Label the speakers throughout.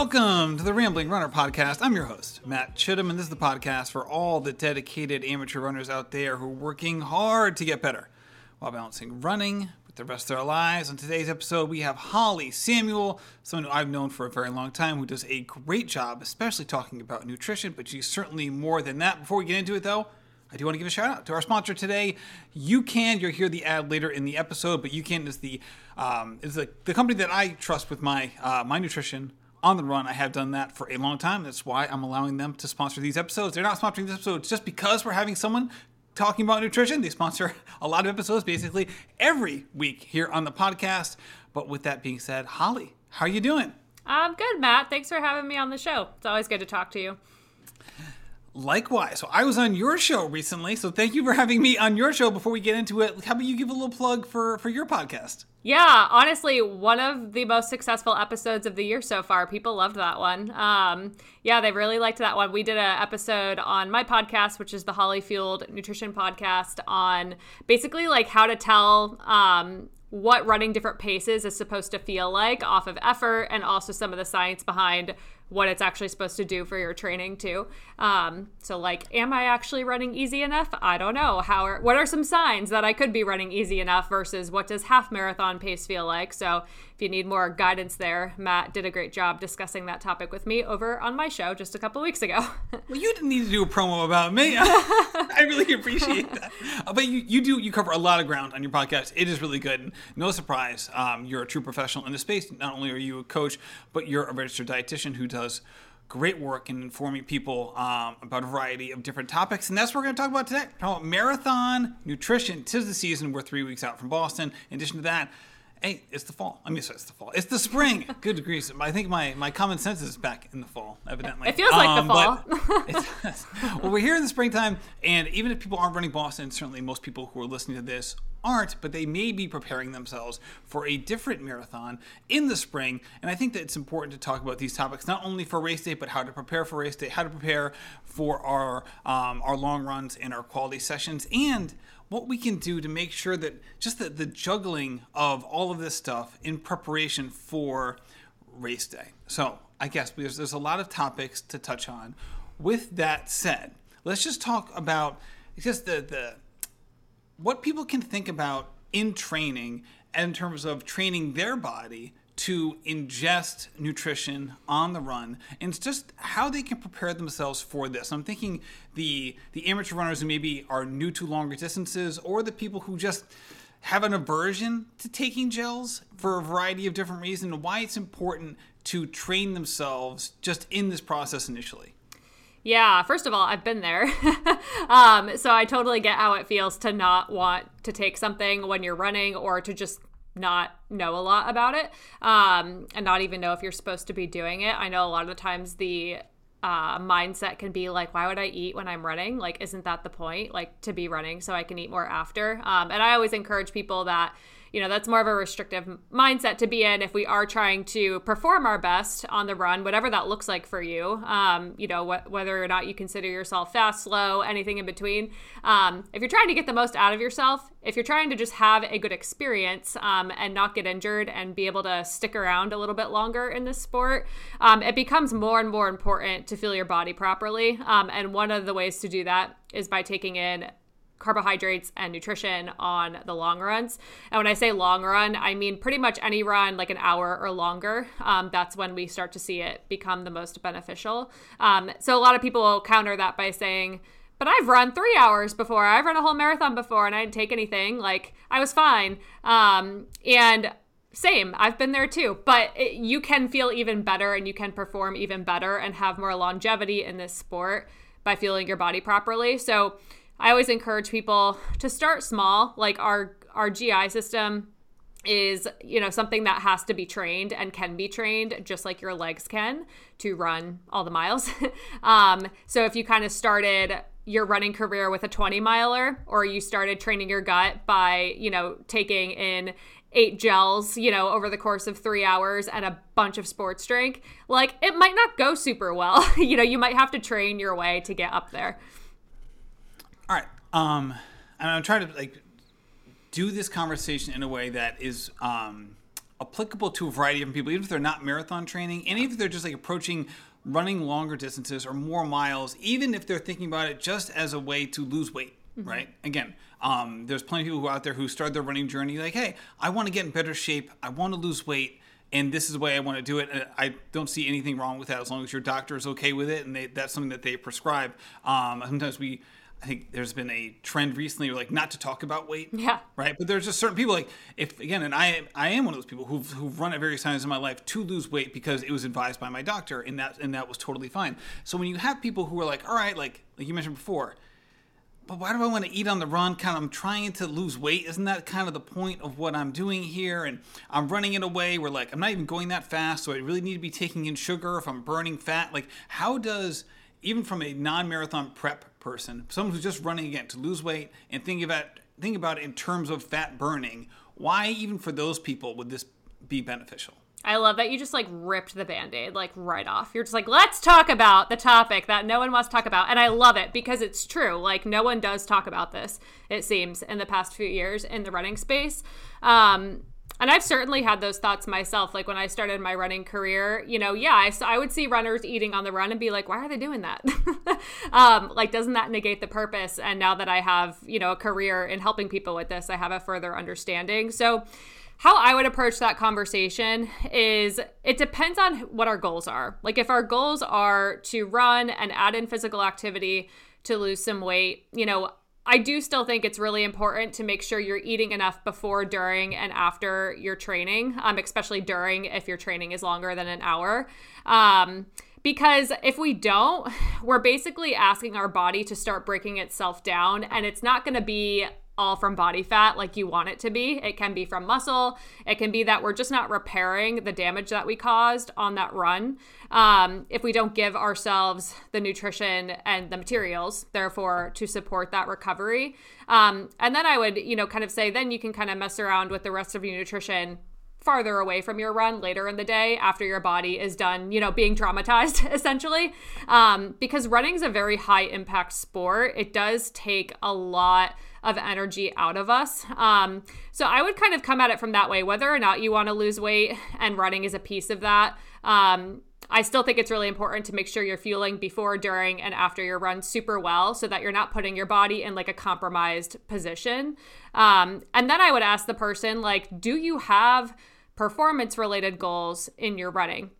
Speaker 1: welcome to the Rambling Runner Podcast. I'm your host, Matt Chittum, and this is the podcast for all the dedicated amateur runners out there who are working hard to get better while balancing running with the rest of their lives. On today's episode, we have Holley Samuel, someone who I've known for a very long time, who does a great job, especially talking about nutrition, but she's certainly more than that. Before we get into it, though, I do want to give a shout out to our sponsor today, UCAN You'll hear the ad later in the episode, but UCAN is the um, is the, the company that I trust with my uh, my nutrition on the run. I have done that for a long time. That's why I'm allowing them to sponsor these episodes. They're not sponsoring these episodes just because we're having someone talking about nutrition. They sponsor a lot of episodes basically every week here on the podcast. But with that being said, Holley, how are you doing?
Speaker 2: I'm good, Matt. Thanks for having me on the show. It's always good to talk to you.
Speaker 1: Likewise. So I was on your show recently, so thank you for having me on your show. Before we get into it, how about you give a little plug for for your podcast?
Speaker 2: Yeah, honestly, one of the most successful episodes of the year so far. People loved that one. Um, yeah, they really liked that one. We did an episode on my podcast, which is the Holley Fueled Nutrition Podcast, on basically like how to tell um, what running different paces is supposed to feel like off of effort, and also some of the science behind what it's actually supposed to do for your training too. Um, so like, am I actually running easy enough? I don't know. How are, what are some signs that I could be running easy enough versus what does half marathon pace feel like? So if you need more guidance there, Matt did a great job discussing that topic with me over on my show just a couple weeks ago.
Speaker 1: well, you didn't need to do a promo about me. I really appreciate that. Uh, but you, you do you cover a lot of ground on your podcast. It is really good. And no surprise, um, you're a true professional in the space. Not only are you a coach, but you're a registered dietitian who does great work in informing people um, about a variety of different topics. And that's what we're going to talk about today. Talk about marathon nutrition. Tis the season. We're three weeks out from Boston. In addition to that, Hey, it's the fall. I mean, sorry, it's the fall. It's the spring. Good degrees. I think my, my common sense is back in the fall, evidently.
Speaker 2: It feels like um, the
Speaker 1: fall. well, we're here in the springtime, and even if people aren't running Boston, certainly most people who are listening to this aren't, but they may be preparing themselves for a different marathon in the spring. And I think that it's important to talk about these topics, not only for race day, but how to prepare for race day, how to prepare for our um, our long runs and our quality sessions, and what we can do to make sure that just the, the juggling of all of this stuff in preparation for race day. So, I guess because there's a lot of topics to touch on. With that said, let's just talk about just the, the what people can think about in training in terms of training their body to ingest nutrition on the run and it's just how they can prepare themselves for this. I'm thinking the the amateur runners who maybe are new to longer distances or the people who just have an aversion to taking gels for a variety of different reasons why it's important to train themselves just in this process initially.
Speaker 2: Yeah, first of all, I've been there. um, so I totally get how it feels to not want to take something when you're running or to just not know a lot about it um, and not even know if you're supposed to be doing it. I know a lot of the times the uh, mindset can be like, why would I eat when I'm running? Like, isn't that the point? Like, to be running so I can eat more after. Um, and I always encourage people that you know, that's more of a restrictive mindset to be in if we are trying to perform our best on the run, whatever that looks like for you. Um, you know, wh- whether or not you consider yourself fast, slow, anything in between. Um, if you're trying to get the most out of yourself, if you're trying to just have a good experience um, and not get injured and be able to stick around a little bit longer in this sport, um, it becomes more and more important to feel your body properly. Um, and one of the ways to do that is by taking in carbohydrates and nutrition on the long runs. And when I say long run, I mean pretty much any run, like an hour or longer. Um, that's when we start to see it become the most beneficial. Um, so a lot of people counter that by saying, but I've run three hours before. I've run a whole marathon before and I didn't take anything. Like I was fine. Um, and same, I've been there too. But it, you can feel even better and you can perform even better and have more longevity in this sport by feeling your body properly. So I always encourage people to start small. Like our our GI system is you know something that has to be trained and can be trained just like your legs can to run all the miles um, so if you kind of started your running career with a 20 miler or you started training your gut by you know taking in eight gels you know over the course of three hours and a bunch of sports drink like it might not go super well you know you might have to train your way to get up there.
Speaker 1: Um, and I'm trying to like do this conversation in a way that is um, applicable to a variety of people, even if they're not marathon training, and even if they're just like approaching running longer distances or more miles, even if they're thinking about it just as a way to lose weight, mm-hmm. right? Again, um, there's plenty of people who out there who start their running journey like, hey, I want to get in better shape, I want to lose weight, and this is the way I want to do it. And I don't see anything wrong with that as long as your doctor is okay with it and they, that's something that they prescribe. Um, sometimes we I think there's been a trend recently, like not to talk about weight.
Speaker 2: Yeah.
Speaker 1: Right. But there's just certain people, like if again, and I I am one of those people who've who've run at various times in my life to lose weight because it was advised by my doctor, and that and that was totally fine. So when you have people who are like, all right, like like you mentioned before, but why do I want to eat on the run? Kind of, I'm trying to lose weight. Isn't that kind of the point of what I'm doing here? And I'm running in a way where like I'm not even going that fast, so I really need to be taking in sugar if I'm burning fat. Like, how does even from a non-marathon prep person, someone who's just running again to lose weight and think about think about it in terms of fat burning, why even for those people would this be beneficial?
Speaker 2: I love that you just like ripped the band-aid like right off. You're just like, let's talk about the topic that no one wants to talk about. And I love it because it's true. Like no one does talk about this, it seems, in the past few years in the running space. Um, and I've certainly had those thoughts myself. Like when I started my running career, you know, yeah, I, so I would see runners eating on the run and be like, why are they doing that? um, like, doesn't that negate the purpose? And now that I have, you know, a career in helping people with this, I have a further understanding. So, how I would approach that conversation is it depends on what our goals are. Like, if our goals are to run and add in physical activity to lose some weight, you know, I do still think it's really important to make sure you're eating enough before, during, and after your training, um, especially during if your training is longer than an hour. Um, because if we don't, we're basically asking our body to start breaking itself down, and it's not going to be all from body fat like you want it to be. It can be from muscle. It can be that we're just not repairing the damage that we caused on that run um, if we don't give ourselves the nutrition and the materials, therefore, to support that recovery. Um, and then I would, you know, kind of say, then you can kind of mess around with the rest of your nutrition farther away from your run later in the day after your body is done, you know, being traumatized essentially. Um, because running is a very high impact sport. It does take a lot of energy out of us. Um, so I would kind of come at it from that way, whether or not you want to lose weight, and running is a piece of that. Um, I still think it's really important to make sure you're fueling before, during, and after your run super well so that you're not putting your body in like a compromised position. Um, and then I would ask the person, like, do you have performance related goals in your running?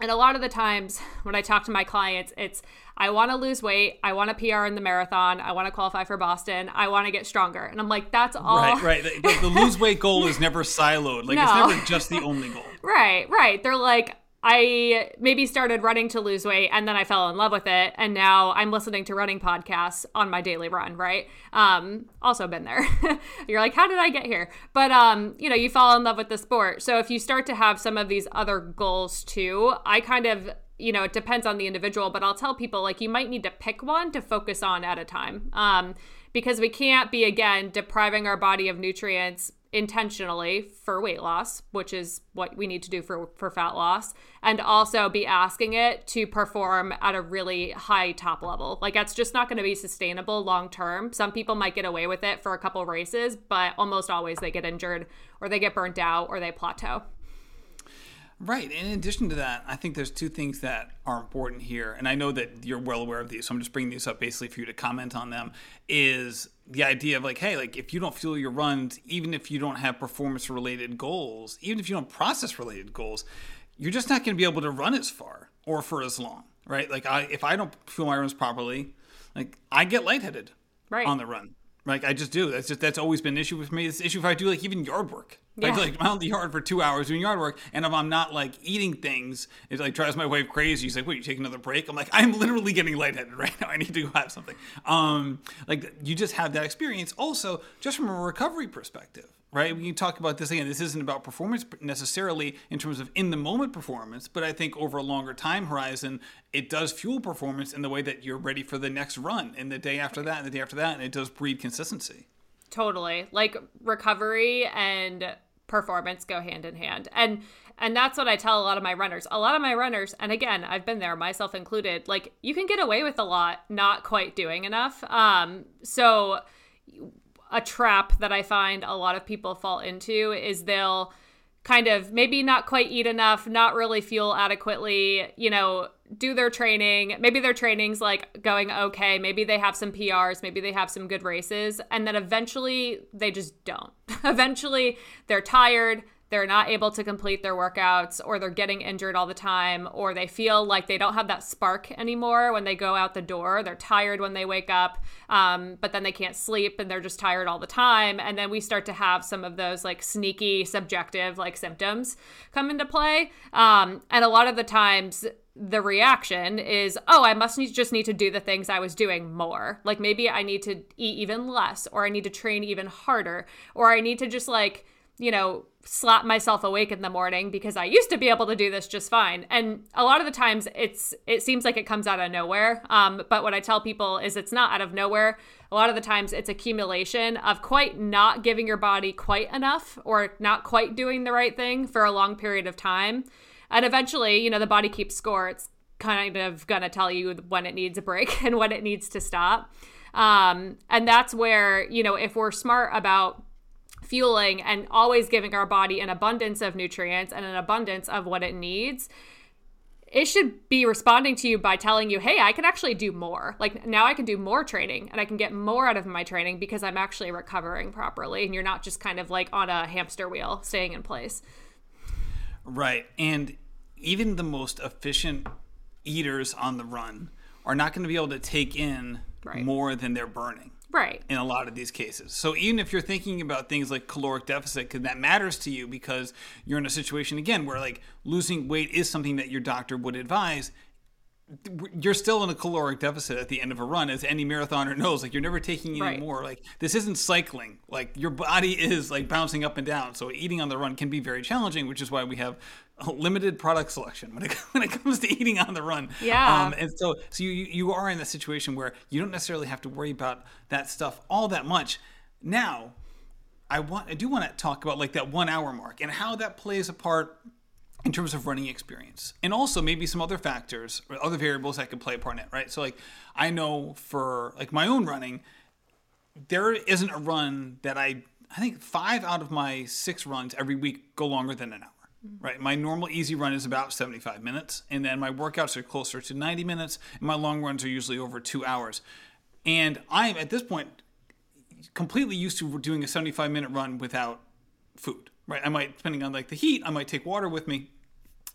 Speaker 2: And a lot of the times when I talk to my clients, it's I want to lose weight, I want to PR in the marathon, I want to qualify for Boston, I want to get stronger. And I'm like, that's all.
Speaker 1: Right, right. The, the lose weight goal is never siloed. Like no. it's never just the only goal.
Speaker 2: Right, right. They're like, I maybe started running to lose weight and then I fell in love with it. And now I'm listening to running podcasts on my daily run, right? Um, also been there. You're like, how did I get here? But, um, you know, you fall in love with the sport. So if you start to have some of these other goals too, I kind of you know, it depends on the individual, but I'll tell people like you might need to pick one to focus on at a time. Um, because we can't be, again, depriving our body of nutrients intentionally for weight loss, which is what we need to do for, for fat loss, and also be asking it to perform at a really high top level. Like that's just not going to be sustainable long term. Some people might get away with it for a couple races, but almost always they get injured or they get burnt out or they plateau.
Speaker 1: Right. In addition to that, I think there's two things that are important here, and I know that you're well aware of these, so I'm just bringing these up basically for you to comment on them. Is the idea of like, hey, like if you don't fuel your runs, even if you don't have performance related goals, even if you don't process related goals, you're just not going to be able to run as far or for as long, right? Like I, if I don't fuel my runs properly, like I get lightheaded right. on the run. Like I just do. That's just that's always been an issue with me. It's an issue if I do like even yard work. Yeah. I like I'm out in the yard for two hours doing yard work, and if I'm not like eating things, it like drives my wife crazy. She's like, "Wait, you take another break?" I'm like, "I'm literally getting lightheaded right now. I need to go have something." Um, like you just have that experience. Also, just from a recovery perspective, right? We can talk about this again. This isn't about performance necessarily in terms of in the moment performance, but I think over a longer time horizon, it does fuel performance in the way that you're ready for the next run and the day after that and the day after that, and it does breed consistency.
Speaker 2: Totally. Like recovery and performance go hand in hand. And and that's what I tell a lot of my runners. A lot of my runners, and again, I've been there, myself included, like you can get away with a lot not quite doing enough. Um so a trap that I find a lot of people fall into is they'll kind of maybe not quite eat enough, not really fuel adequately, you know, do their training. Maybe their training's like going okay. Maybe they have some PRs, maybe they have some good races, and then eventually they just don't. eventually they're tired, they're not able to complete their workouts, or they're getting injured all the time, or they feel like they don't have that spark anymore when they go out the door. They're tired when they wake up, um, but then they can't sleep and they're just tired all the time. And then we start to have some of those like sneaky, subjective like symptoms come into play. Um, and a lot of the times, the reaction is, oh, I must need, just need to do the things I was doing more. Like maybe I need to eat even less, or I need to train even harder, or I need to just like, you know, slap myself awake in the morning because I used to be able to do this just fine. And a lot of the times it's it seems like it comes out of nowhere. Um, but what I tell people is it's not out of nowhere. A lot of the times it's accumulation of quite not giving your body quite enough or not quite doing the right thing for a long period of time. And eventually, you know, the body keeps score. It's kind of going to tell you when it needs a break and when it needs to stop. Um, and that's where, you know, if we're smart about fueling and always giving our body an abundance of nutrients and an abundance of what it needs, it should be responding to you by telling you, hey, I can actually do more. Like now I can do more training and I can get more out of my training because I'm actually recovering properly. And you're not just kind of like on a hamster wheel staying in place.
Speaker 1: Right. And even the most efficient eaters on the run are not going to be able to take in right. more than they're burning.
Speaker 2: Right.
Speaker 1: In a lot of these cases. So even if you're thinking about things like caloric deficit, because that matters to you because you're in a situation, again, where like losing weight is something that your doctor would advise, you're still in a caloric deficit at the end of a run as any marathoner knows like you're never taking any right. more like this isn't cycling like your body is like bouncing up and down so eating on the run can be very challenging which is why we have a limited product selection when it, when it comes to eating on the run.
Speaker 2: Yeah. Um,
Speaker 1: and so so you you are in a situation where you don't necessarily have to worry about that stuff all that much. Now i want i do want to talk about like that one hour mark and how that plays a part in terms of running experience and also maybe some other factors or other variables that could play a part in it right? So like i know for like my own running there isn't a run that i i think five out of my six runs every week go longer than an hour Mm-hmm. right my normal easy run is about 75 minutes and then my workouts are closer to 90 minutes and my long runs are usually over two hours and i'm at this point completely used to doing a 75 minute run without food right i might depending on like the heat i might take water with me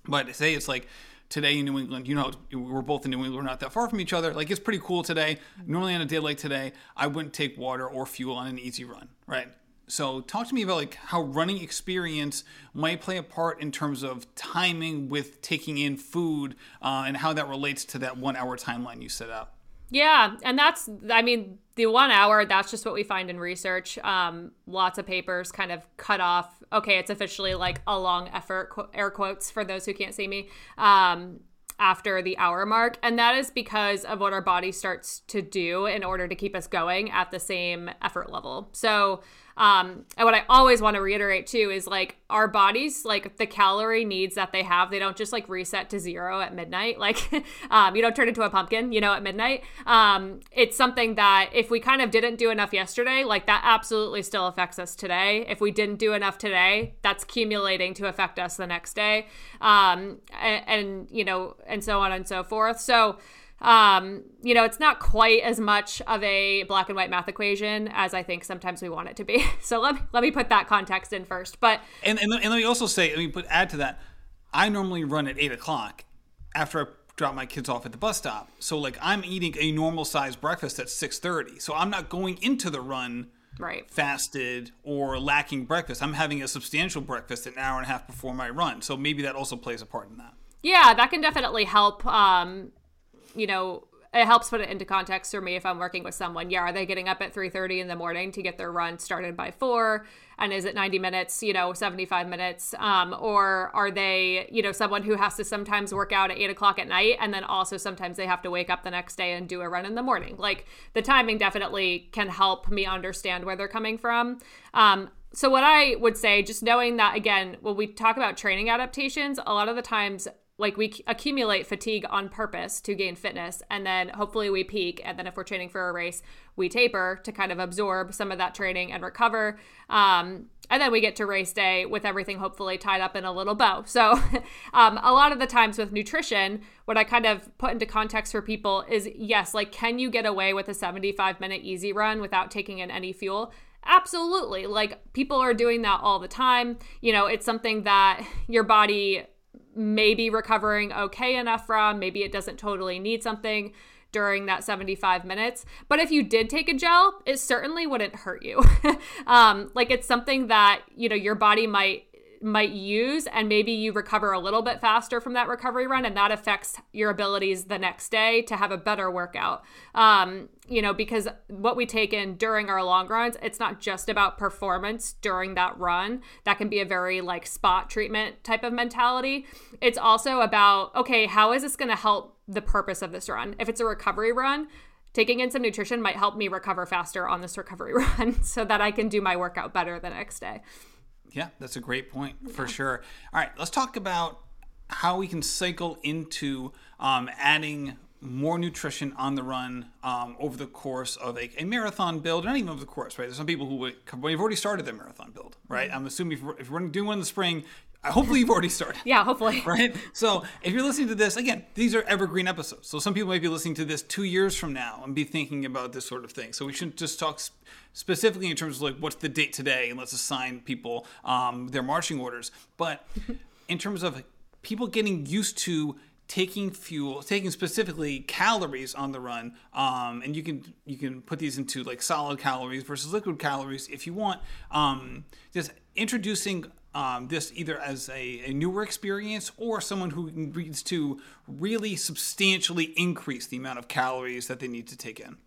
Speaker 1: but say it's like today in New England, you know, we're both in New England, we're not that far from each other. Like it's pretty cool today. Mm-hmm. Normally on a day like today, I wouldn't take water or fuel on an easy run, right? So talk to me about like how running experience might play a part in terms of timing with taking in food uh, and how that relates to that one hour timeline you set out.
Speaker 2: Yeah, and that's I mean the one hour. That's just what we find in research. Um, lots of papers kind of cut off. Okay, it's officially like a long effort, air quotes for those who can't see me. Um, after the hour mark. And that is because of what our body starts to do in order to keep us going at the same effort level. So, um, and what I always want to reiterate too is like our bodies, like the calorie needs that they have, they don't just like reset to zero at midnight. Like, um, you don't turn into a pumpkin, you know, at midnight. Um, it's something that if we kind of didn't do enough yesterday, like that absolutely still affects us today. If we didn't do enough today, that's accumulating to affect us the next day. Um, and, and you know, and so on and so forth. So, um, you know, it's not quite as much of a black and white math equation as I think sometimes we want it to be. So let me let me put that context in first. But
Speaker 1: and and, and let me also say, let me put add to that. I normally run at eight o'clock after I drop my kids off at the bus stop. So like I'm eating a normal sized breakfast at six thirty. So I'm not going into the run
Speaker 2: right
Speaker 1: fasted or lacking breakfast. I'm having a substantial breakfast an hour and a half before my run. So maybe that also plays a part in that.
Speaker 2: Yeah, that can definitely help. Um, you know, it helps put it into context for me if I'm working with someone. Yeah, are they getting up at 3:30 in the morning to get their run started by 4? And is it 90 minutes, you know, 75 minutes? Um, or are they, you know, someone who has to sometimes work out at 8 o'clock at night and then also sometimes they have to wake up the next day and do a run in the morning? Like the timing definitely can help me understand where they're coming from. Um, so what I would say, just knowing that again, when we talk about training adaptations, a lot of the times like we accumulate fatigue on purpose to gain fitness and then hopefully we peak and then if we're training for a race we taper to kind of absorb some of that training and recover um, and then we get to race day with everything hopefully tied up in a little bow. So, um, a lot of the times with nutrition, what I kind of put into context for people is yes, like, can you get away with a 75 minute easy run without taking in any fuel? Absolutely. Like, people are doing that all the time. You know, it's something that your body may be recovering okay enough from. Maybe it doesn't totally need something during that 75 minutes. But if you did take a gel, it certainly wouldn't hurt you. um, like it's something that, you know, your body might might use and maybe you recover a little bit faster from that recovery run and that affects your abilities the next day to have a better workout. Um, you know because what we take in during our long runs it's not just about performance during that run. That can be a very like spot treatment type of mentality. It's also about okay how is this going to help the purpose of this run? If it's a recovery run taking in some nutrition might help me recover faster on this recovery run so that I can do my workout better the next day.
Speaker 1: Yeah, that's a great point yeah. for sure. All right, let's talk about how we can cycle into um, adding more nutrition on the run um, over the course of a, a, marathon build, not even over the course, right? There's some people who would, have already started their marathon build, right? Mm-hmm. I'm assuming if if you're doing one in the spring, hopefully you've already started.
Speaker 2: yeah, hopefully.
Speaker 1: Right? So if you're listening to this, again, these are evergreen episodes. So some people might be listening to this two years from now and be thinking about this sort of thing. So we shouldn't just talk specifically in terms of like what's the date today and let's assign people um, their marching orders. But in terms of people getting used to taking fuel, taking specifically calories on the run, um, and you can you can put these into like solid calories versus liquid calories if you want. Um, just introducing um, this either as a, a, newer experience or someone who needs to really substantially increase the amount of calories that they need to take in.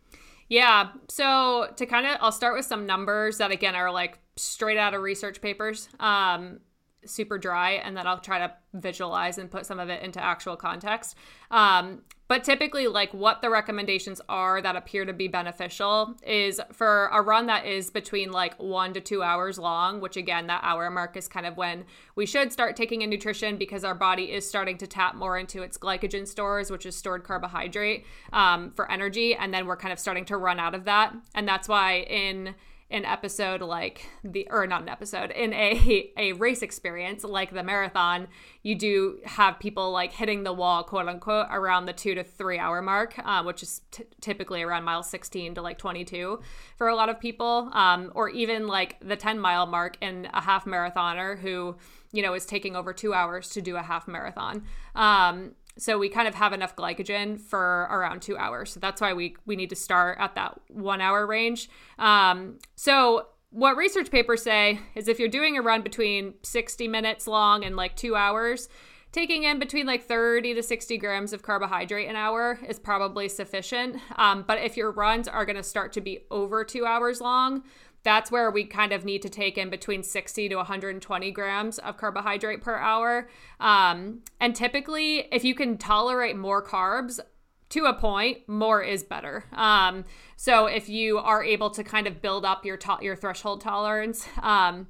Speaker 2: Yeah. So to kind of, I'll start with some numbers that again are like straight out of research papers, um, super dry, and then I'll try to visualize and put some of it into actual context. Um, but typically, like what the recommendations are that appear to be beneficial is for a run that is between like one to two hours long, which again, that hour mark is kind of when we should start taking in nutrition because our body is starting to tap more into its glycogen stores, which is stored carbohydrate um, for energy. And then we're kind of starting to run out of that. And that's why in an episode like the or not an episode in a a race experience like the marathon you do have people like hitting the wall quote unquote around the two to three hour mark uh, which is t- typically around mile 16 to like 22 for a lot of people um, or even like the 10 mile mark in a half marathoner who you know is taking over two hours to do a half marathon. Um, so we kind of have enough glycogen for around two hours. So that's why we we need to start at that one hour range. Um, so what research papers say is if you're doing a run between 60 minutes long and like two hours, taking in between like 30 to 60 grams of carbohydrate an hour is probably sufficient. Um, but if your runs are going to start to be over two hours long, that's where we kind of need to take in between 60 to 120 grams of carbohydrate per hour. Um, and typically, if you can tolerate more carbs, to a point, more is better. Um, so if you are able to kind of build up your to- your threshold tolerance, um,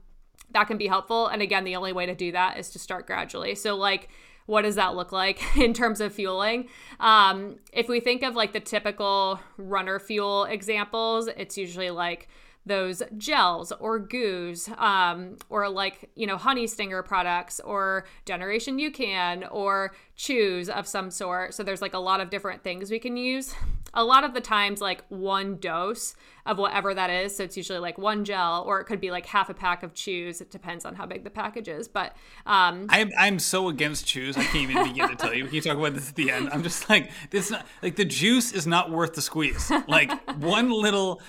Speaker 2: that can be helpful. And again, the only way to do that is to start gradually. So like what does that look like in terms of fueling? Um, if we think of like the typical runner fuel examples, it's usually like those gels or goos um, or like you know honey stinger products or Generation UCAN or chews of some sort. So there's like a lot of different things we can use a lot of the times like one dose of whatever that is so it's usually like one gel or it could be like half a pack of chews. It depends on how big the package is but um
Speaker 1: i'm, I'm so against chews i can't even begin to tell you. We can talk about this at the end. I'm just like this like the juice is not worth the squeeze. Like one little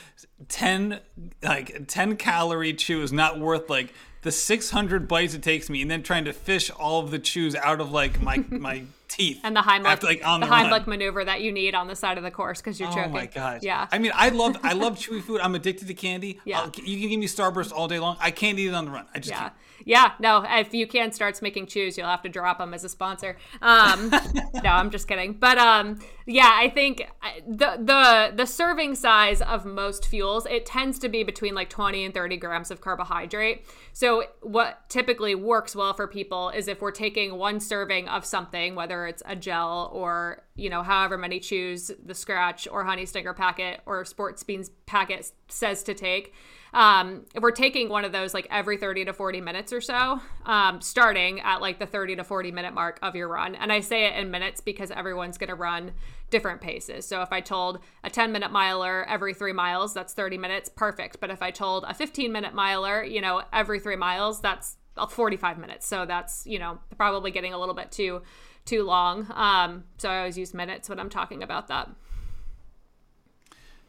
Speaker 1: 10 like 10 calorie chew is not worth like the 600 bites it takes me and then trying to fish all of the chews out of like my my teeth
Speaker 2: and the Heimlich, after, like, the, the Heimlich maneuver that you need on the side of the course because you're oh choking. Oh my
Speaker 1: god!
Speaker 2: Yeah.
Speaker 1: I mean, I love I love chewy food. I'm addicted to candy.
Speaker 2: Yeah. I'll,
Speaker 1: you can give me Starburst all day long. I can't eat it on the run. I just
Speaker 2: yeah.
Speaker 1: can't.
Speaker 2: Yeah, no. If UCAN starts making chews, you'll have to drop them as a sponsor. Um, no, I'm just kidding. But um, yeah, I think the the the serving size of most fuels it tends to be between like 20 and 30 grams of carbohydrate. So what typically works well for people is if we're taking one serving of something, whether whether it's a gel or, you know, however many chews the Skratch or honey stinger packet or sports beans packet says to take. Um, we're taking one of those like every 30 to 40 minutes or so, um, starting at like the 30 to 40 minute mark of your run. And I say it in minutes because everyone's going to run different paces. So if I told a 10 minute miler every three miles, that's 30 minutes, perfect. But if I told a 15 minute miler, you know, every three miles, that's 45 minutes. So that's, you know, probably getting a little bit too too long. Um, so I always use minutes when I'm talking about that.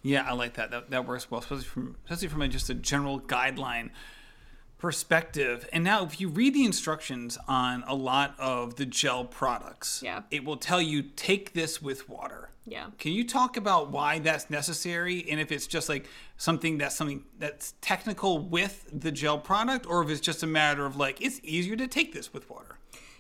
Speaker 1: Yeah, I like that. That, that works well, especially from especially from a, just a general guideline perspective. And now, if you read the instructions on a lot of the gel products,
Speaker 2: yeah.
Speaker 1: it will tell you take this with water.
Speaker 2: Yeah.
Speaker 1: Can you talk about why that's necessary, and if it's just like something that's something that's technical with the gel product, or if it's just a matter of like it's easier to take this with water?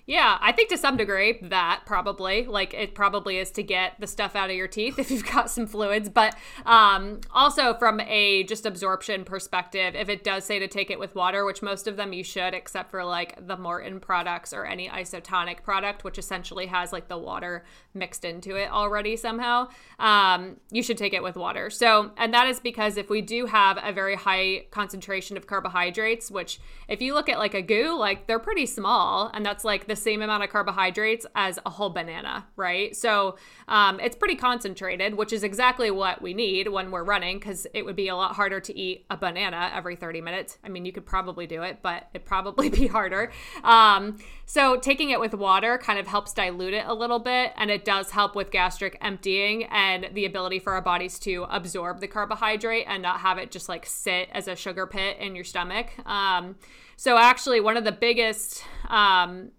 Speaker 2: Yeah, I think to some degree that probably like it probably is to get the stuff out of your teeth if you've got some fluids, but um, also from a just absorption perspective, if it does say to take it with water, which most of them you should, except for like the Maurten products or any isotonic product, which essentially has like the water mixed into it already somehow, um, you should take it with water. So, and that is because if we do have a very high concentration of carbohydrates, which if you look at like a goo, like they're pretty small, and that's like the same amount of carbohydrates as a whole banana, right? So um, it's pretty concentrated, which is exactly what we need when we're running because it would be a lot harder to eat a banana every 30 minutes. I mean, you could probably do it, but it'd probably be harder. Um, so taking it with water kind of helps dilute it a little bit, and it does help with gastric emptying and the ability for our bodies to absorb the carbohydrate and not have it just like sit as a sugar pit in your stomach. Um, so actually, one of the biggest um,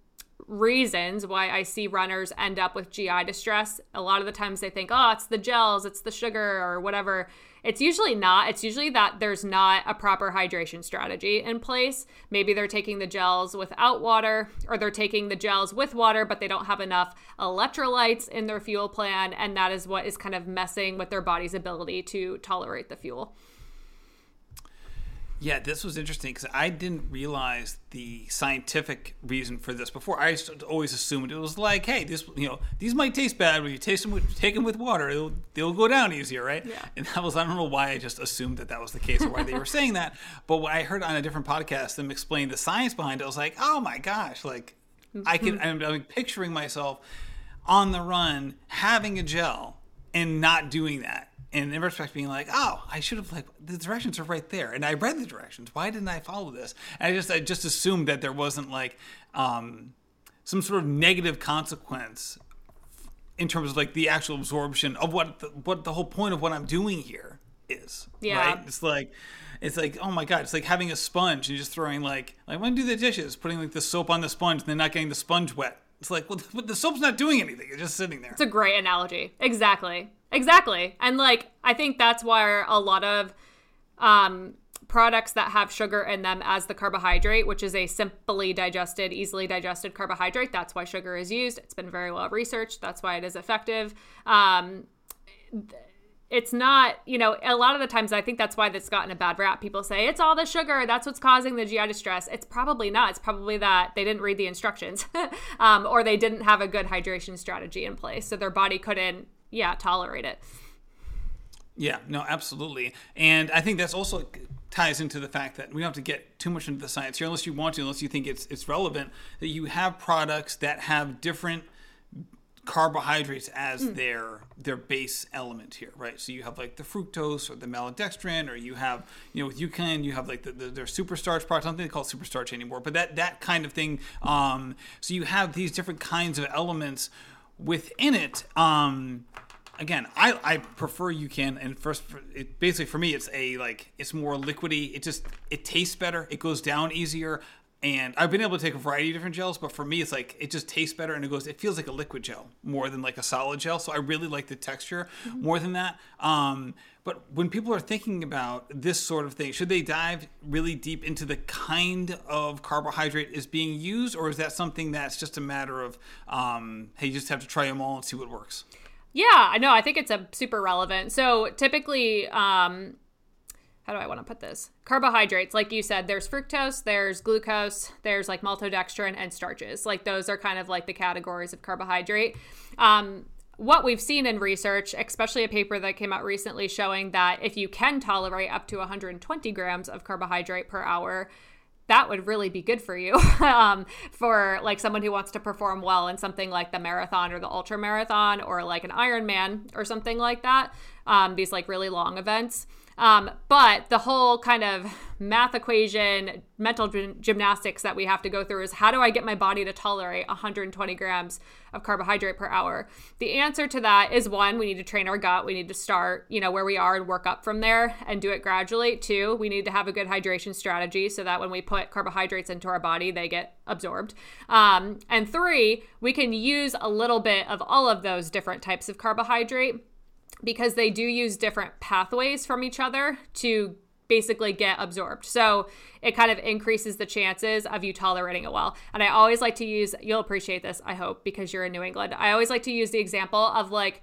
Speaker 2: reasons why I see runners end up with GI distress. A lot of the times they think, oh, it's the gels, it's the sugar, or whatever. It's usually not. It's usually that there's not a proper hydration strategy in place. Maybe they're taking the gels without water, or they're taking the gels with water, but they don't have enough electrolytes in their fuel plan. And that is what is kind of messing with their body's ability to tolerate the fuel.
Speaker 1: Yeah, this was interesting because I didn't realize the scientific reason for this before. I always assumed it was like, hey, this you know these might taste bad, but if you taste them with, take them with water, it'll, they'll go down easier, right?
Speaker 2: Yeah.
Speaker 1: And that was I don't know why I just assumed that that was the case or why they were saying that, but when I heard on a different podcast them explain the science behind it, I was like, oh my gosh, like I can mm-hmm. I'm, I'm picturing myself on the run having a gel and not doing that and in retrospect being like oh i should have like the directions are right there. And i read the directions. Why didn't i follow this? And i just i just assumed that there wasn't like um, some sort of negative consequence in terms of like the actual absorption of what the, what the whole point of what i'm doing here is
Speaker 2: Yeah.
Speaker 1: right? It's like it's like oh my god it's like having a sponge and just throwing like like when do the dishes? Putting like the soap on the sponge and then not getting the sponge wet. It's like well the, the soap's not doing anything. It's just sitting there.
Speaker 2: It's a great analogy. Exactly. Exactly. And like I think that's why a lot of um products that have sugar in them as the carbohydrate, which is a simply digested, easily digested carbohydrate, that's why sugar is used. It's been very well researched. That's why it is effective. Um it's not, you know, a lot of the times I think that's why that's gotten a bad rap. People say it's all the sugar, that's what's causing the GI distress. It's probably not. It's probably that they didn't read the instructions um, or they didn't have a good hydration strategy in place. So their body couldn't, yeah, tolerate it.
Speaker 1: Yeah, no, absolutely. And I think that's also ties into the fact that we don't have to get too much into the science here unless you want to, unless you think it's it's relevant, that you have products that have different carbohydrates as their their base element here, right? So you have like the fructose or the maltodextrin, or you have you know with UCAN you have like the, the their superstarch product. I don't think they call it superstarch anymore, but that that kind of thing. Um, so you have these different kinds of elements within it. Um, again, I, I prefer UCAN and first, it, basically for me, it's a like it's more liquidy. It just it tastes better. It goes down easier. And I've been able to take a variety of different gels, but for me, it's like it just tastes better and it goes. It feels like a liquid gel more than like a solid gel. So I really like the texture more than that. Um, but when people are thinking about this sort of thing, should they dive really deep into the kind of carbohydrate is being used, or is that something that's just a matter of um, hey, you just have to try them all and see what works?
Speaker 2: Yeah, I know. I think it's a super relevant. So typically, um, how do I want to put this? Carbohydrates, like you said, there's fructose, there's glucose, there's like maltodextrin and starches. Like those are kind of like the categories of carbohydrate. Um, what we've seen in research, especially a paper that came out recently showing that if you can tolerate up to 120 grams of carbohydrate per hour, that would really be good for you um, for like someone who wants to perform well in something like the marathon or the ultra marathon or like an Ironman or something like that. Um, these like really long events. Um, but the whole kind of math equation, mental gymnastics that we have to go through is how do I get my body to tolerate 120 grams of carbohydrate per hour? The answer to that is one, we need to train our gut. We need to start, you know, where we are and work up from there and do it gradually. Two, we need to have a good hydration strategy so that when we put carbohydrates into our body, they get absorbed. Um, and three, we can use a little bit of all of those different types of carbohydrate because they do use different pathways from each other to basically get absorbed. So it kind of increases the chances of you tolerating it well. And I always like to use, you'll appreciate this, I hope, because you're in New England. I always like to use the example of like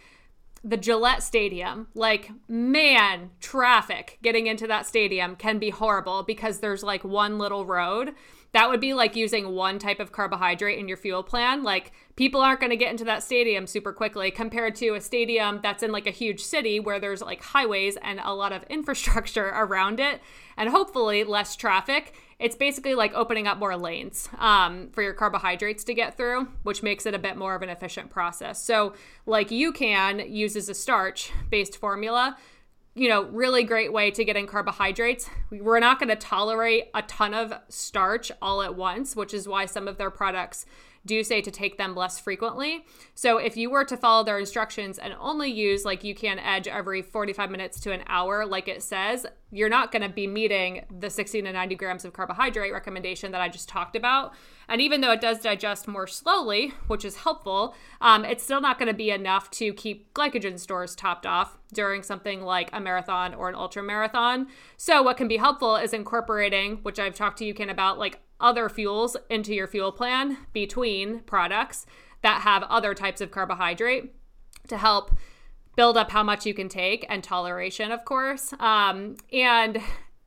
Speaker 2: the Gillette Stadium. Like, man, traffic getting into that stadium can be horrible because there's like one little road that would be like using one type of carbohydrate in your fuel plan. Like people aren't going to get into that stadium super quickly compared to a stadium that's in like a huge city where there's like highways and a lot of infrastructure around it and hopefully less traffic. It's basically like opening up more lanes um, for your carbohydrates to get through, which makes it a bit more of an efficient process. So, like UCAN uses a starch based formula you know, really great way to get in carbohydrates. We're not going to tolerate a ton of starch all at once, which is why some of their products do say to take them less frequently. So if you were to follow their instructions and only use like UCAN Edge every 45 minutes to an hour, like it says, you're not going to be meeting the 60 to 90 grams of carbohydrate recommendation that I just talked about. And even though it does digest more slowly, which is helpful, um, it's still not going to be enough to keep glycogen stores topped off during something like a marathon or an ultra marathon. So, what can be helpful is incorporating, which I've talked to UCAN about, like other fuels into your fuel plan between products that have other types of carbohydrate to help build up how much you can take and toleration, of course. Um, and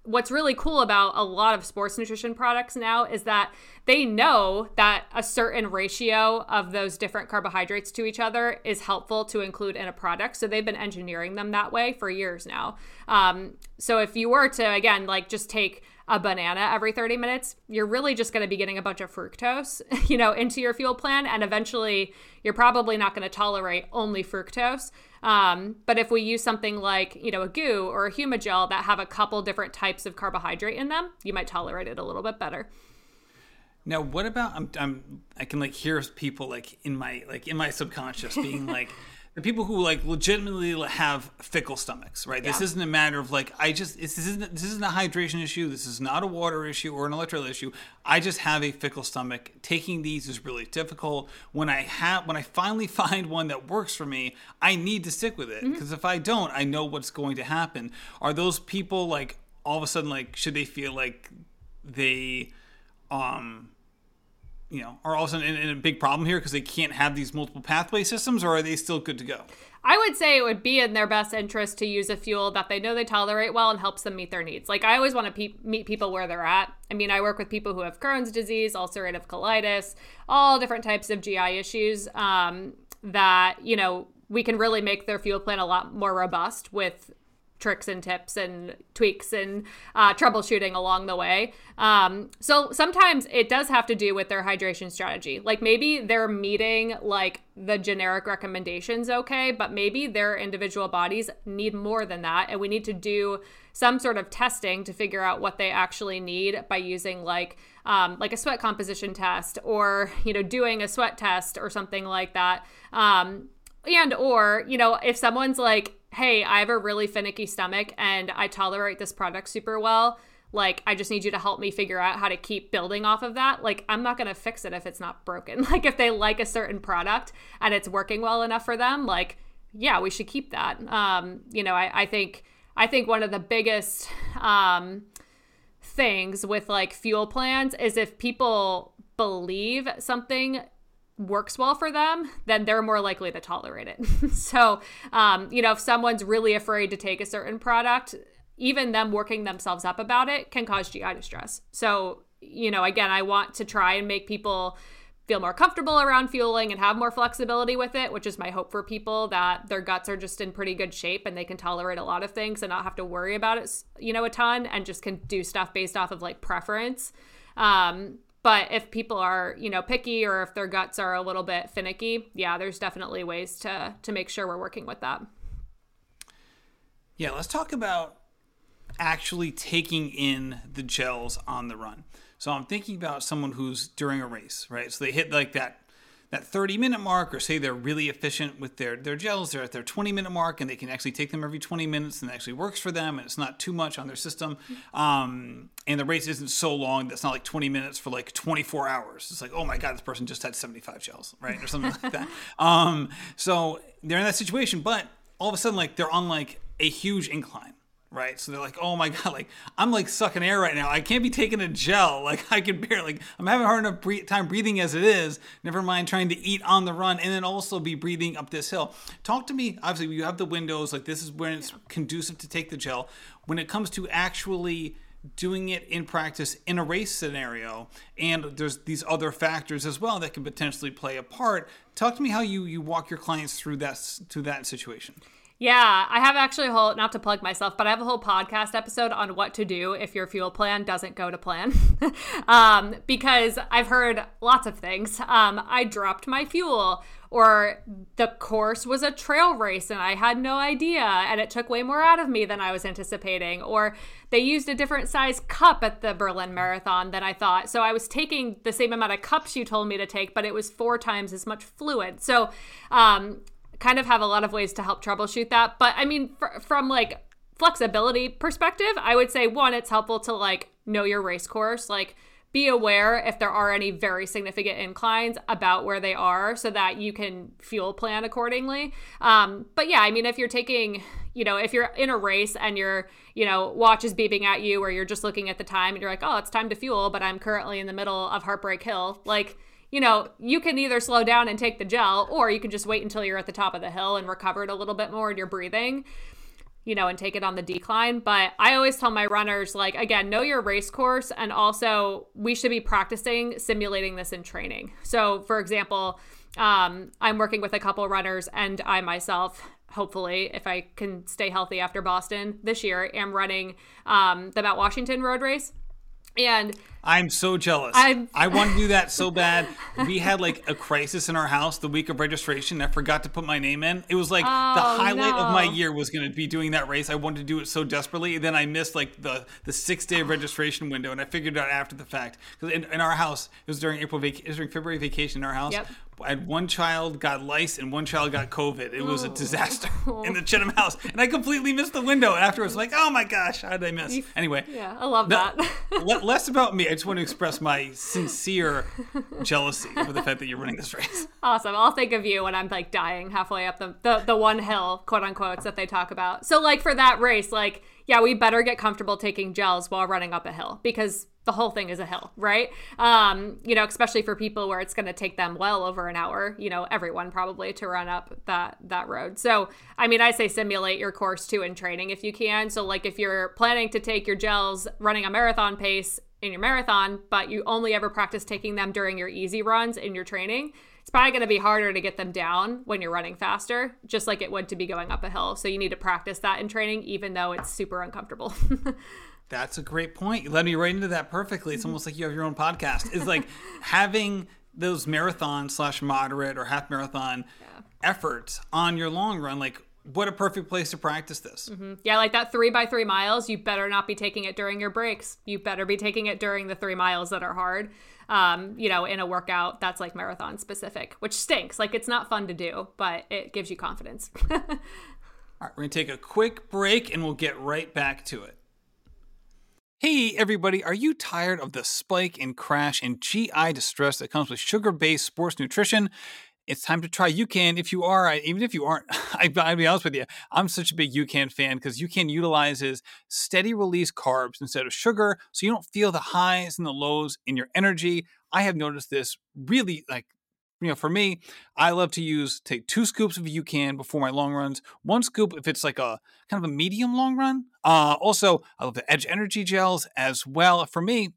Speaker 2: what's really cool about a lot of sports nutrition products now is that they know that a certain ratio of those different carbohydrates to each other is helpful to include in a product. So they've been engineering them that way for years now. Um, so if you were to, again, like just take a banana every 30 minutes, you're really just going to be getting a bunch of fructose, you know, into your fuel plan. And eventually you're probably not going to tolerate only fructose. Um, but if we use something like, you know, a goo or a Humagel that have a couple different types of carbohydrate in them, you might tolerate it a little bit better.
Speaker 1: Now, what about I'm, I'm I can like hear people like in my like in my subconscious being like the people who like legitimately have fickle stomachs, right? Yeah. This isn't a matter of like I just this isn't this isn't a hydration issue. This is not a water issue or an electrolyte issue. I just have a fickle stomach. Taking these is really difficult. When I have when I finally find one that works for me, I need to stick with it because mm-hmm. if I don't, I know what's going to happen. Are those people like all of a sudden like should they feel like they um you know, are all of a sudden in, in a big problem here because they can't have these multiple pathway systems, or are they still good to go?
Speaker 2: I would say it would be in their best interest to use a fuel that they know they tolerate well and helps them meet their needs. Like I always want to pe- meet people where they're at. I mean, I work with people who have Crohn's disease, ulcerative colitis, all different types of GI issues um, that you know we can really make their fuel plan a lot more robust with tricks and tips and tweaks and uh, troubleshooting along the way. Um, so sometimes it does have to do with their hydration strategy. Like maybe they're meeting like the generic recommendations okay, but maybe their individual bodies need more than that. And we need to do some sort of testing to figure out what they actually need by using like um, like a sweat composition test or you know doing a sweat test or something like that um, and or you know if someone's like hey, I have a really finicky stomach and I tolerate this product super well. Like, I just need you to help me figure out how to keep building off of that. Like, I'm not going to fix it if it's not broken. Like, if they like a certain product and it's working well enough for them, like, yeah, we should keep that. Um, you know, I, I think, I think one of the biggest, um, things with like fuel plans is if people believe something works well for them, then they're more likely to tolerate it. so, um, you know, if someone's really afraid to take a certain product, even them working themselves up about it can cause GI distress. So, you know, again, I want to try and make people feel more comfortable around fueling and have more flexibility with it, which is my hope for people that their guts are just in pretty good shape and they can tolerate a lot of things and not have to worry about it, you know, a ton and just can do stuff based off of like preference. Um, but if people are, you know, picky or if their guts are a little bit finicky, yeah, there's definitely ways to to make sure we're working with that.
Speaker 1: Yeah, let's talk about actually taking in the gels on the run. So I'm thinking about someone who's during a race, right? So they hit like that that 30 minute mark, or say they're really efficient with their their gels, they're at their 20 minute mark, and they can actually take them every 20 minutes, and it actually works for them, and it's not too much on their system. Um, and the race isn't so long that's not like 20 minutes for like 24 hours. It's like, oh my god, this person just had 75 gels, right, or something like that. Um, so they're in that situation, but all of a sudden, like they're on like a huge incline right? So they're like, oh my god, like I'm like sucking air right now. I can't be taking a gel. Like I can barely, like I'm having hard enough breathe, time breathing as it is. Never mind trying to eat on the run and then also be breathing up this hill. Talk to me. Obviously, you have the windows. Like this is when it's conducive to take the gel. When it comes to actually doing it in practice in a race scenario and there's these other factors as well that can potentially play a part talk to me how you you walk your clients through that to that situation
Speaker 2: yeah, I have actually a whole, not to plug myself, but I have a whole podcast episode on what to do if your fuel plan doesn't go to plan. um, because I've heard lots of things. Um, I dropped my fuel, or the course was a trail race and I had no idea, and it took way more out of me than I was anticipating. Or they used a different size cup at the Berlin Marathon than I thought. So I was taking the same amount of cups you told me to take, but it was four times as much fluid. So, um, kind of have a lot of ways to help troubleshoot that. But I mean, fr- from like flexibility perspective, I would say one, it's helpful to like know your race course, like be aware if there are any very significant inclines about where they are so that you can fuel plan accordingly. Um, but yeah, I mean, if you're taking, you know, if you're in a race and your, you know, watch is beeping at you or you're just looking at the time and you're like, oh, it's time to fuel, but I'm currently in the middle of Heartbreak Hill, like, you know, you can either slow down and take the gel, or you can just wait until you're at the top of the hill and recover it a little bit more and you're breathing, you know, and take it on the decline. But I always tell my runners, like, again, know your race course. And also, we should be practicing simulating this in training. So, for example, um, I'm working with a couple runners, and I myself hopefully, if I can stay healthy after Boston this year, am running um, the Mount Washington road race. And
Speaker 1: I'm so jealous. I'm... i want to do that so bad. We had like a crisis in our house the week of registration. I forgot to put my name in. It was like oh, the highlight no. of my year was going to be doing that race. I wanted to do it so desperately. And then I missed like the the six day registration window, and I figured it out after the fact. Because in, in, our house, it was during April vac- it was during February vacation in our house. Yep. I had one child got lice and one child got COVID. It was a oh. disaster in the Chenham house, and I completely missed the window. And afterwards, like, oh my gosh, how did I miss? Anyway,
Speaker 2: yeah, I love no,
Speaker 1: that. less about me. I just want to express my sincere jealousy over the fact that you're running this race.
Speaker 2: Awesome. I'll think of you when I'm like dying halfway up the the, the one hill, quote unquote, that they talk about. So like for that race, like yeah, we better get comfortable taking gels while running up a hill because the whole thing is a hill, right? Um, you know, especially for people where it's going to take them well over an hour, you know, everyone probably to run up that that road. So, I mean, I say simulate your course too in training if you can. So, like if you're planning to take your gels running a marathon pace in your marathon, but you only ever practice taking them during your easy runs in your training, it's probably going to be harder to get them down when you're running faster, just like it would to be going up a hill. So, you need to practice that in training, even though it's super uncomfortable.
Speaker 1: That's a great point. You led me right into that perfectly. It's mm-hmm. almost like you have your own podcast. It's like having those marathon slash moderate or half marathon yeah. efforts on your long run. Like, what a perfect place to practice this.
Speaker 2: Mm-hmm. Yeah, like that three by three miles, you better not be taking it during your breaks. You better be taking it during the three miles that are hard. Um, you know, in a workout that's like marathon specific, which stinks. Like it's not fun to do, but it gives you confidence.
Speaker 1: All right, we're gonna take a quick break and we'll get right back to it. Hey, everybody, are you tired of the spike and crash and GI distress that comes with sugar based sports nutrition? It's time to try UCAN if you are, even if you aren't. I, will be honest with you, I'm such a big UCAN fan because UCAN utilizes steady release carbs instead of sugar, so you don't feel the highs and the lows in your energy. I have noticed this really like you know, for me, I love to use take two scoops of UCAN before my long runs. One scoop if it's like a kind of a medium long run. Uh, also, I love the Edge Energy gels as well. For me,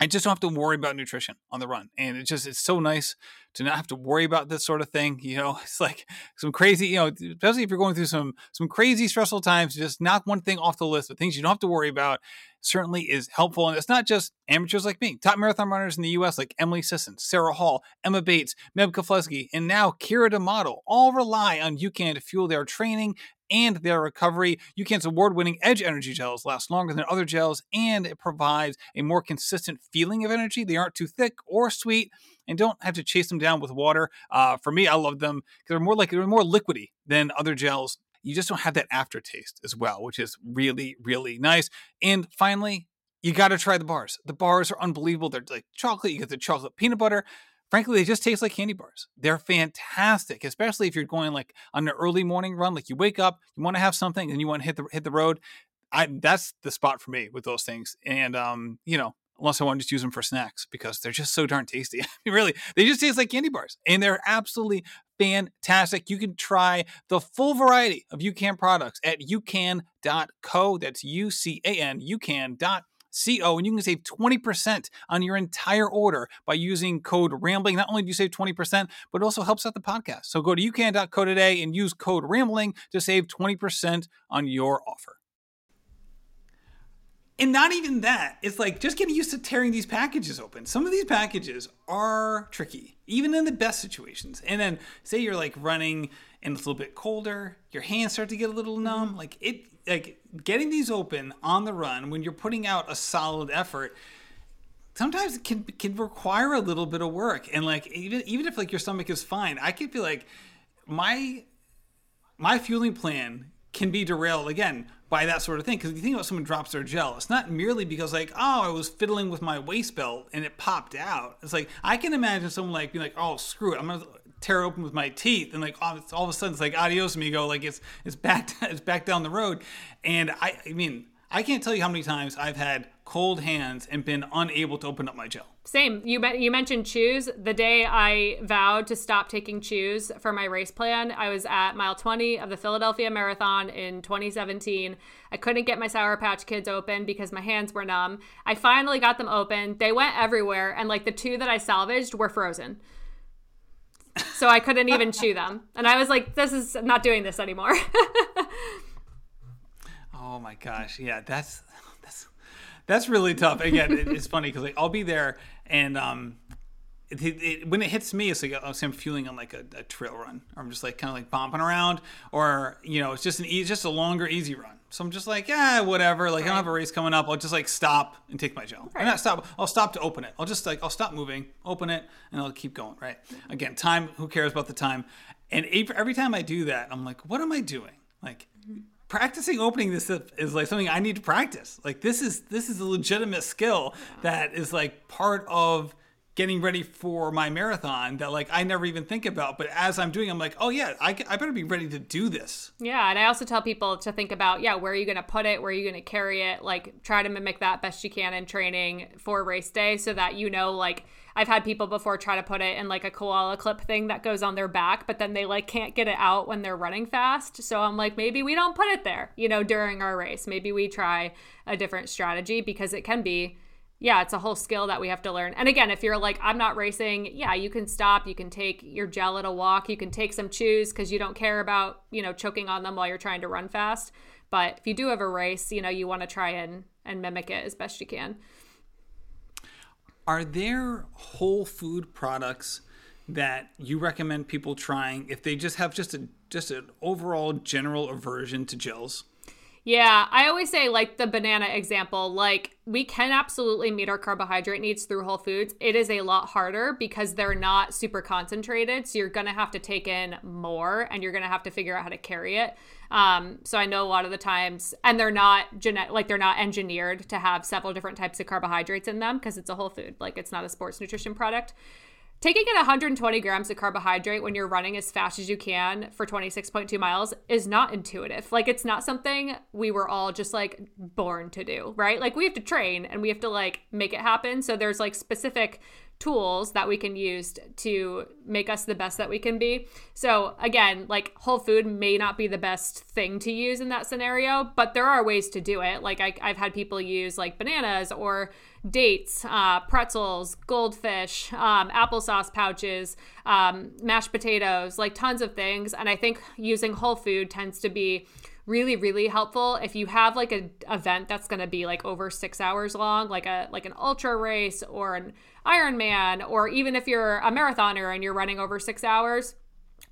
Speaker 1: I just don't have to worry about nutrition on the run. And it just, it's so nice to not have to worry about this sort of thing. You know, it's like some crazy, you know, especially if you're going through some, some crazy stressful times, just knock one thing off the list, but things you don't have to worry about certainly is helpful. And it's not just amateurs like me, top marathon runners in the US like Emily Sisson, Sara Hall, Emma Bates, Meb Keflezighi, and now Keira D'Amato all rely on UCAN to fuel their training and their recovery. UCAN's award winning Edge Energy gels last longer than other gels, and it provides a more consistent feeling of energy. They aren't too thick or sweet and don't have to chase them down with water. Uh, for me, I love them because they're more like they're more liquidy than other gels. You just don't have that aftertaste as well, which is really, really nice. And finally, you got to try the bars. The bars are unbelievable. They're like chocolate. You get the chocolate peanut butter frankly, they just taste like candy bars. They're fantastic, especially if you're going like on an early morning run. Like you wake up, you want to have something, and you want to hit the hit the road. I that's the spot for me with those things. And um, you know, unless I want to just use them for snacks because they're just so darn tasty. I mean, really, they just taste like candy bars, and they're absolutely fantastic. You can try the full variety of UCAN products at ucan.co. That's U C A N, ucan.co CO, and you can save 20% on your entire order by using code RAMBLING. Not only do you save 20%, but it also helps out the podcast. So go to ucan.co today and use code RAMBLING to save 20% on your offer. And not even that. It's like just getting used to tearing these packages open. Some of these packages are tricky, even in the best situations. And then say you're like running and it's a little bit colder, your hands start to get a little mm-hmm. numb. Like it like getting these open on the run when you're putting out a solid effort sometimes it can can require a little bit of work and like even even if like your stomach is fine i can feel like my my fueling plan can be derailed again by that sort of thing because if you think about someone drops their gel it's not merely because like oh i was fiddling with my waist belt and it popped out it's like i can imagine someone like being like oh screw it i'm gonna tear open with my teeth and like all, all of a sudden it's like adios amigo like it's it's back it's back down the road. And i i mean i can't tell you how many times i've had cold hands and been unable to open up my gel.
Speaker 2: Same. You you mentioned chews. The day i vowed to stop taking chews for my race plan i was at mile 20 of the philadelphia marathon in 2017 i couldn't get my sour patch kids open because my hands were numb. I finally got them open. They went everywhere and like the two that i salvaged were frozen so I couldn't even chew them. And I was like, this is I'm not doing this anymore.
Speaker 1: oh my gosh. Yeah, that's that's that's really tough. Again, it, it's funny because like I'll be there and um it, it, when it hits me, it's like oh, I'm fueling on like a, a, trail run, or I'm just like kind of like bumping around, or you know, it's just an easy, just a longer, easy run. So I'm just like, yeah, whatever. Like right. I don't have a race coming up. I'll just like stop and take my gel. Right. not stop. I'll stop to open it. I'll just like I'll stop moving, open it, and I'll keep going. Right. Again, time. Who cares about the time? And every time I do that, I'm like, what am I doing? Like practicing opening this is like something I need to practice. Like this is this is a legitimate skill that is like part of getting ready for my marathon that like I never even think about. But as I'm doing, I'm like, oh yeah, I, I better be ready to do this.
Speaker 2: Yeah, and I also tell people to think about yeah, where are you going to put it, where are you going to carry it, like try to mimic that best you can in training for race day, so that you know like. I've had people before try to put it in like a koala clip thing that goes on their back, but then they like can't get it out when they're running fast. So I'm like, maybe we don't put it there, you know, during our race. Maybe we try a different strategy because it can be yeah, it's a whole skill that we have to learn. And again, if you're like, I'm not racing, yeah, you can stop. You can take your gel at a walk. You can take some chews because you don't care about, you know, choking on them while you're trying to run fast. But if you do have a race, you know, you want to try and, and mimic it as best you can.
Speaker 1: Are there whole food products that you recommend people trying if they just have just a just an overall general aversion to gels?
Speaker 2: Yeah, I always say, like the banana example, like we can absolutely meet our carbohydrate needs through whole foods. It is a lot harder because they're not super concentrated. So you're going to have to take in more and you're going to have to figure out how to carry it. Um, so I know a lot of the times, and they're not genetic, like they're not engineered to have several different types of carbohydrates in them because it's a whole food, like it's not a sports nutrition product. Taking in 120 grams of carbohydrate when you're running as fast as you can for 26.2 miles is not intuitive. Like, it's not something we were all just like born to do, right? Like, we have to train and we have to like make it happen. So, there's like specific tools that we can use to make us the best that we can be. So, again, like whole food may not be the best thing to use in that scenario, but there are ways to do it. Like, I, have had people use like bananas or dates, uh, pretzels, goldfish, um, applesauce pouches, um, mashed potatoes, like tons of things. And I think using whole food tends to be really really helpful if you have like an event that's going to be like over six hours long like a like an ultra race or an ironman or even if you're a marathoner and you're running over six hours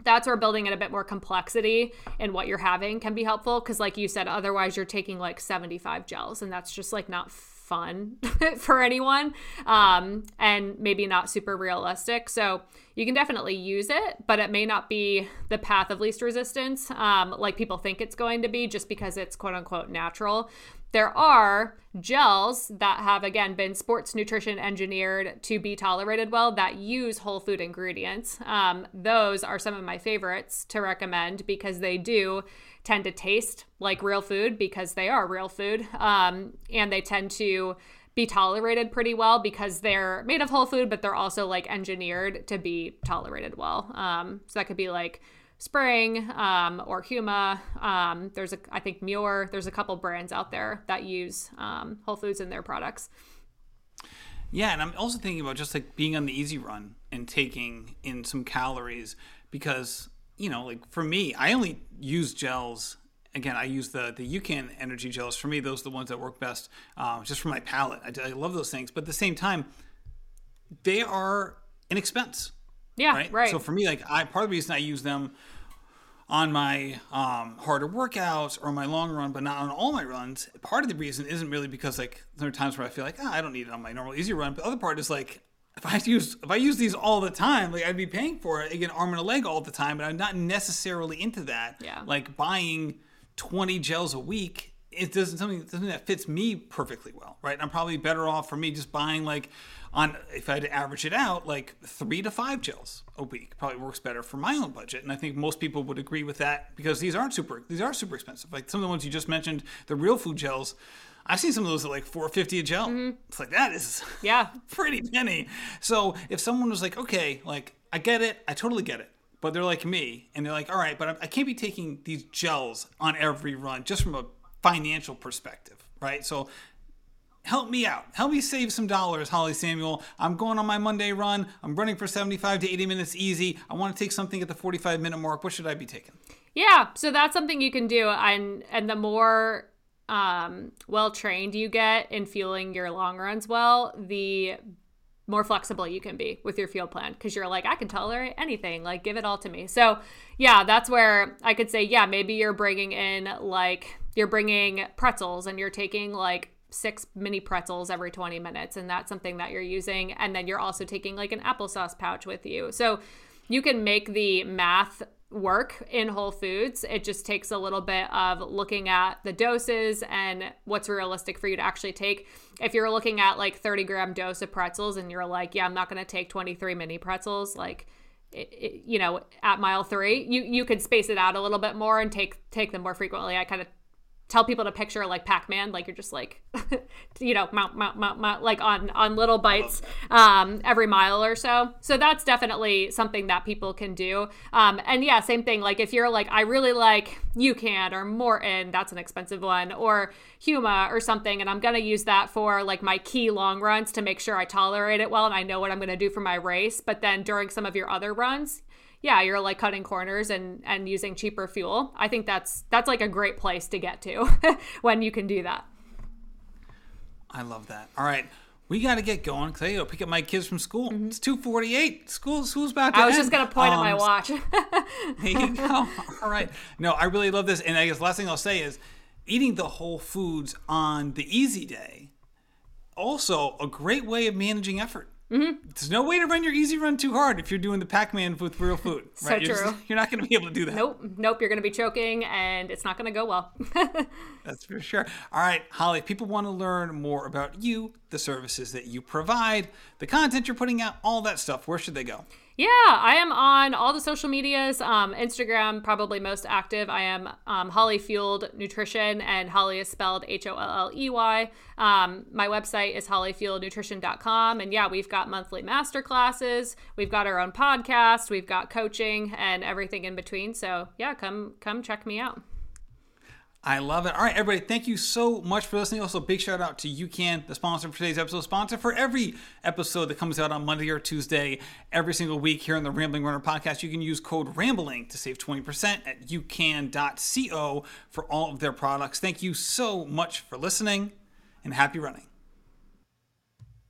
Speaker 2: that's where building in a bit more complexity in what you're having can be helpful because like you said otherwise you're taking like 75 gels and that's just like not fun for anyone um, and maybe not super realistic. So you can definitely use it, but it may not be the path of least resistance um, like people think it's going to be just because it's quote unquote natural. There are gels that have, again, been sports nutrition engineered to be tolerated well that use whole food ingredients. Um, those are some of my favorites to recommend because they do tend to taste like real food because they are real food. Um, and they tend to be tolerated pretty well because they're made of whole food, but they're also like engineered to be tolerated well. Um, so that could be like Spring um, or Huma. Um, there's a, I think Muir. There's a couple brands out there that use um, Whole Foods in their products.
Speaker 1: Yeah, and I'm also thinking about just like being on the easy run and taking in some calories because you know, like for me, I only use gels. Again, I use the the UCAN energy gels. For me, those are the ones that work best, uh, just for my palate. I, I love those things, but at the same time, they are an expense.
Speaker 2: Yeah, right. right.
Speaker 1: So for me, like I part of the reason I use them on my um, harder workouts or my long run, but not on all my runs. Part of the reason isn't really because like there are times where I feel like oh, I don't need it on my normal easy run, but the other part is like if I use if I use these all the time, like I'd be paying for it again, arm and a leg all the time, but I'm not necessarily into that.
Speaker 2: Yeah.
Speaker 1: Like buying 20 gels a week, it doesn't something something that fits me perfectly well, right? I'm probably better off for me just buying like on if I had to average it out, like three to five gels a week probably works better for my own budget. And I think most people would agree with that because these aren't super these are super expensive. Like some of the ones you just mentioned, the real food gels. I've seen some of those at like four fifty a gel. Mm-hmm. It's like that is
Speaker 2: yeah
Speaker 1: pretty penny. So if someone was like, okay, like I get it, I totally get it, but they're like me and they're like, all right, but I can't be taking these gels on every run just from a financial perspective, right? So help me out. Help me save some dollars, Holley Samuel. I'm going on my Monday run. I'm running for 75 to 80 minutes easy. I want to take something at the 45 minute mark. What should I be taking?
Speaker 2: Yeah, so that's something you can do and and the more um, well trained you get in fueling your long runs well, the more flexible you can be with your fuel plan because you're like, I can tolerate anything, like, give it all to me. So, yeah, that's where I could say, yeah, maybe you're bringing in like, you're bringing pretzels and you're taking like six mini pretzels every 20 minutes and that's something that you're using and then you're also taking like an applesauce pouch with you so you can make the math work in Whole Foods. It just takes a little bit of looking at the doses and what's realistic for you to actually take. If you're looking at like 30 gram dose of pretzels and you're like, yeah, I'm not going to take 23 mini pretzels, like, it, it, you know, at mile three, you you could space it out a little bit more and take take them more frequently. I kind of tell people to picture like Pac-Man, like you're just like, you know, mount, mount, mount, mount, like on on little bites um, every mile or so. So that's definitely something that people can do. Um, and yeah, same thing. Like if you're like, I really like UCAN or Maurten, that's an expensive one, or Huma or something, and I'm gonna use that for like my key long runs to make sure I tolerate it well and I know what I'm gonna do for my race. But then during some of your other runs, yeah, you're like cutting corners and and using cheaper fuel. I think that's that's like a great place to get to when you can do that.
Speaker 1: I love that. All right. We got to get going because I to pick up my kids from school. Mm-hmm. It's two forty-eight. School, school's about to
Speaker 2: I was
Speaker 1: end.
Speaker 2: just gonna point um, at my um, watch.
Speaker 1: there you go. All right. No, I really love this, and I guess last thing I'll say is eating the whole foods on the easy day. Also, a great way of managing effort. Mm-hmm. There's no way to run your easy run too hard if you're doing the Pac-Man with real food.
Speaker 2: so
Speaker 1: right?
Speaker 2: true.
Speaker 1: You're, just, you're not going to be able to do that.
Speaker 2: Nope. Nope. You're going to be choking, and it's not going to go well.
Speaker 1: That's for sure. All right, Holley. People want to learn more about you, the services that you provide, the content you're putting out, all that stuff, where should they go?
Speaker 2: Yeah, I am on all the social medias. Um, Instagram, probably most active. I am um, Holley Fueled Nutrition, and Holley is spelled H O L L E Y. Um, my website is holleyfuelednutrition.com. And yeah, we've got monthly master classes. We've got our own podcast. We've got coaching and everything in between. So yeah, come come check me out.
Speaker 1: I love it. All right, everybody, thank you so much for listening. Also, big shout out to UCAN, the sponsor for today's episode, sponsor for every episode that comes out on Monday or Tuesday every single week here on the Rambling Runner podcast. You can use code RAMBLING to save 20% at ucan.co for all of their products. Thank you so much for listening and happy running.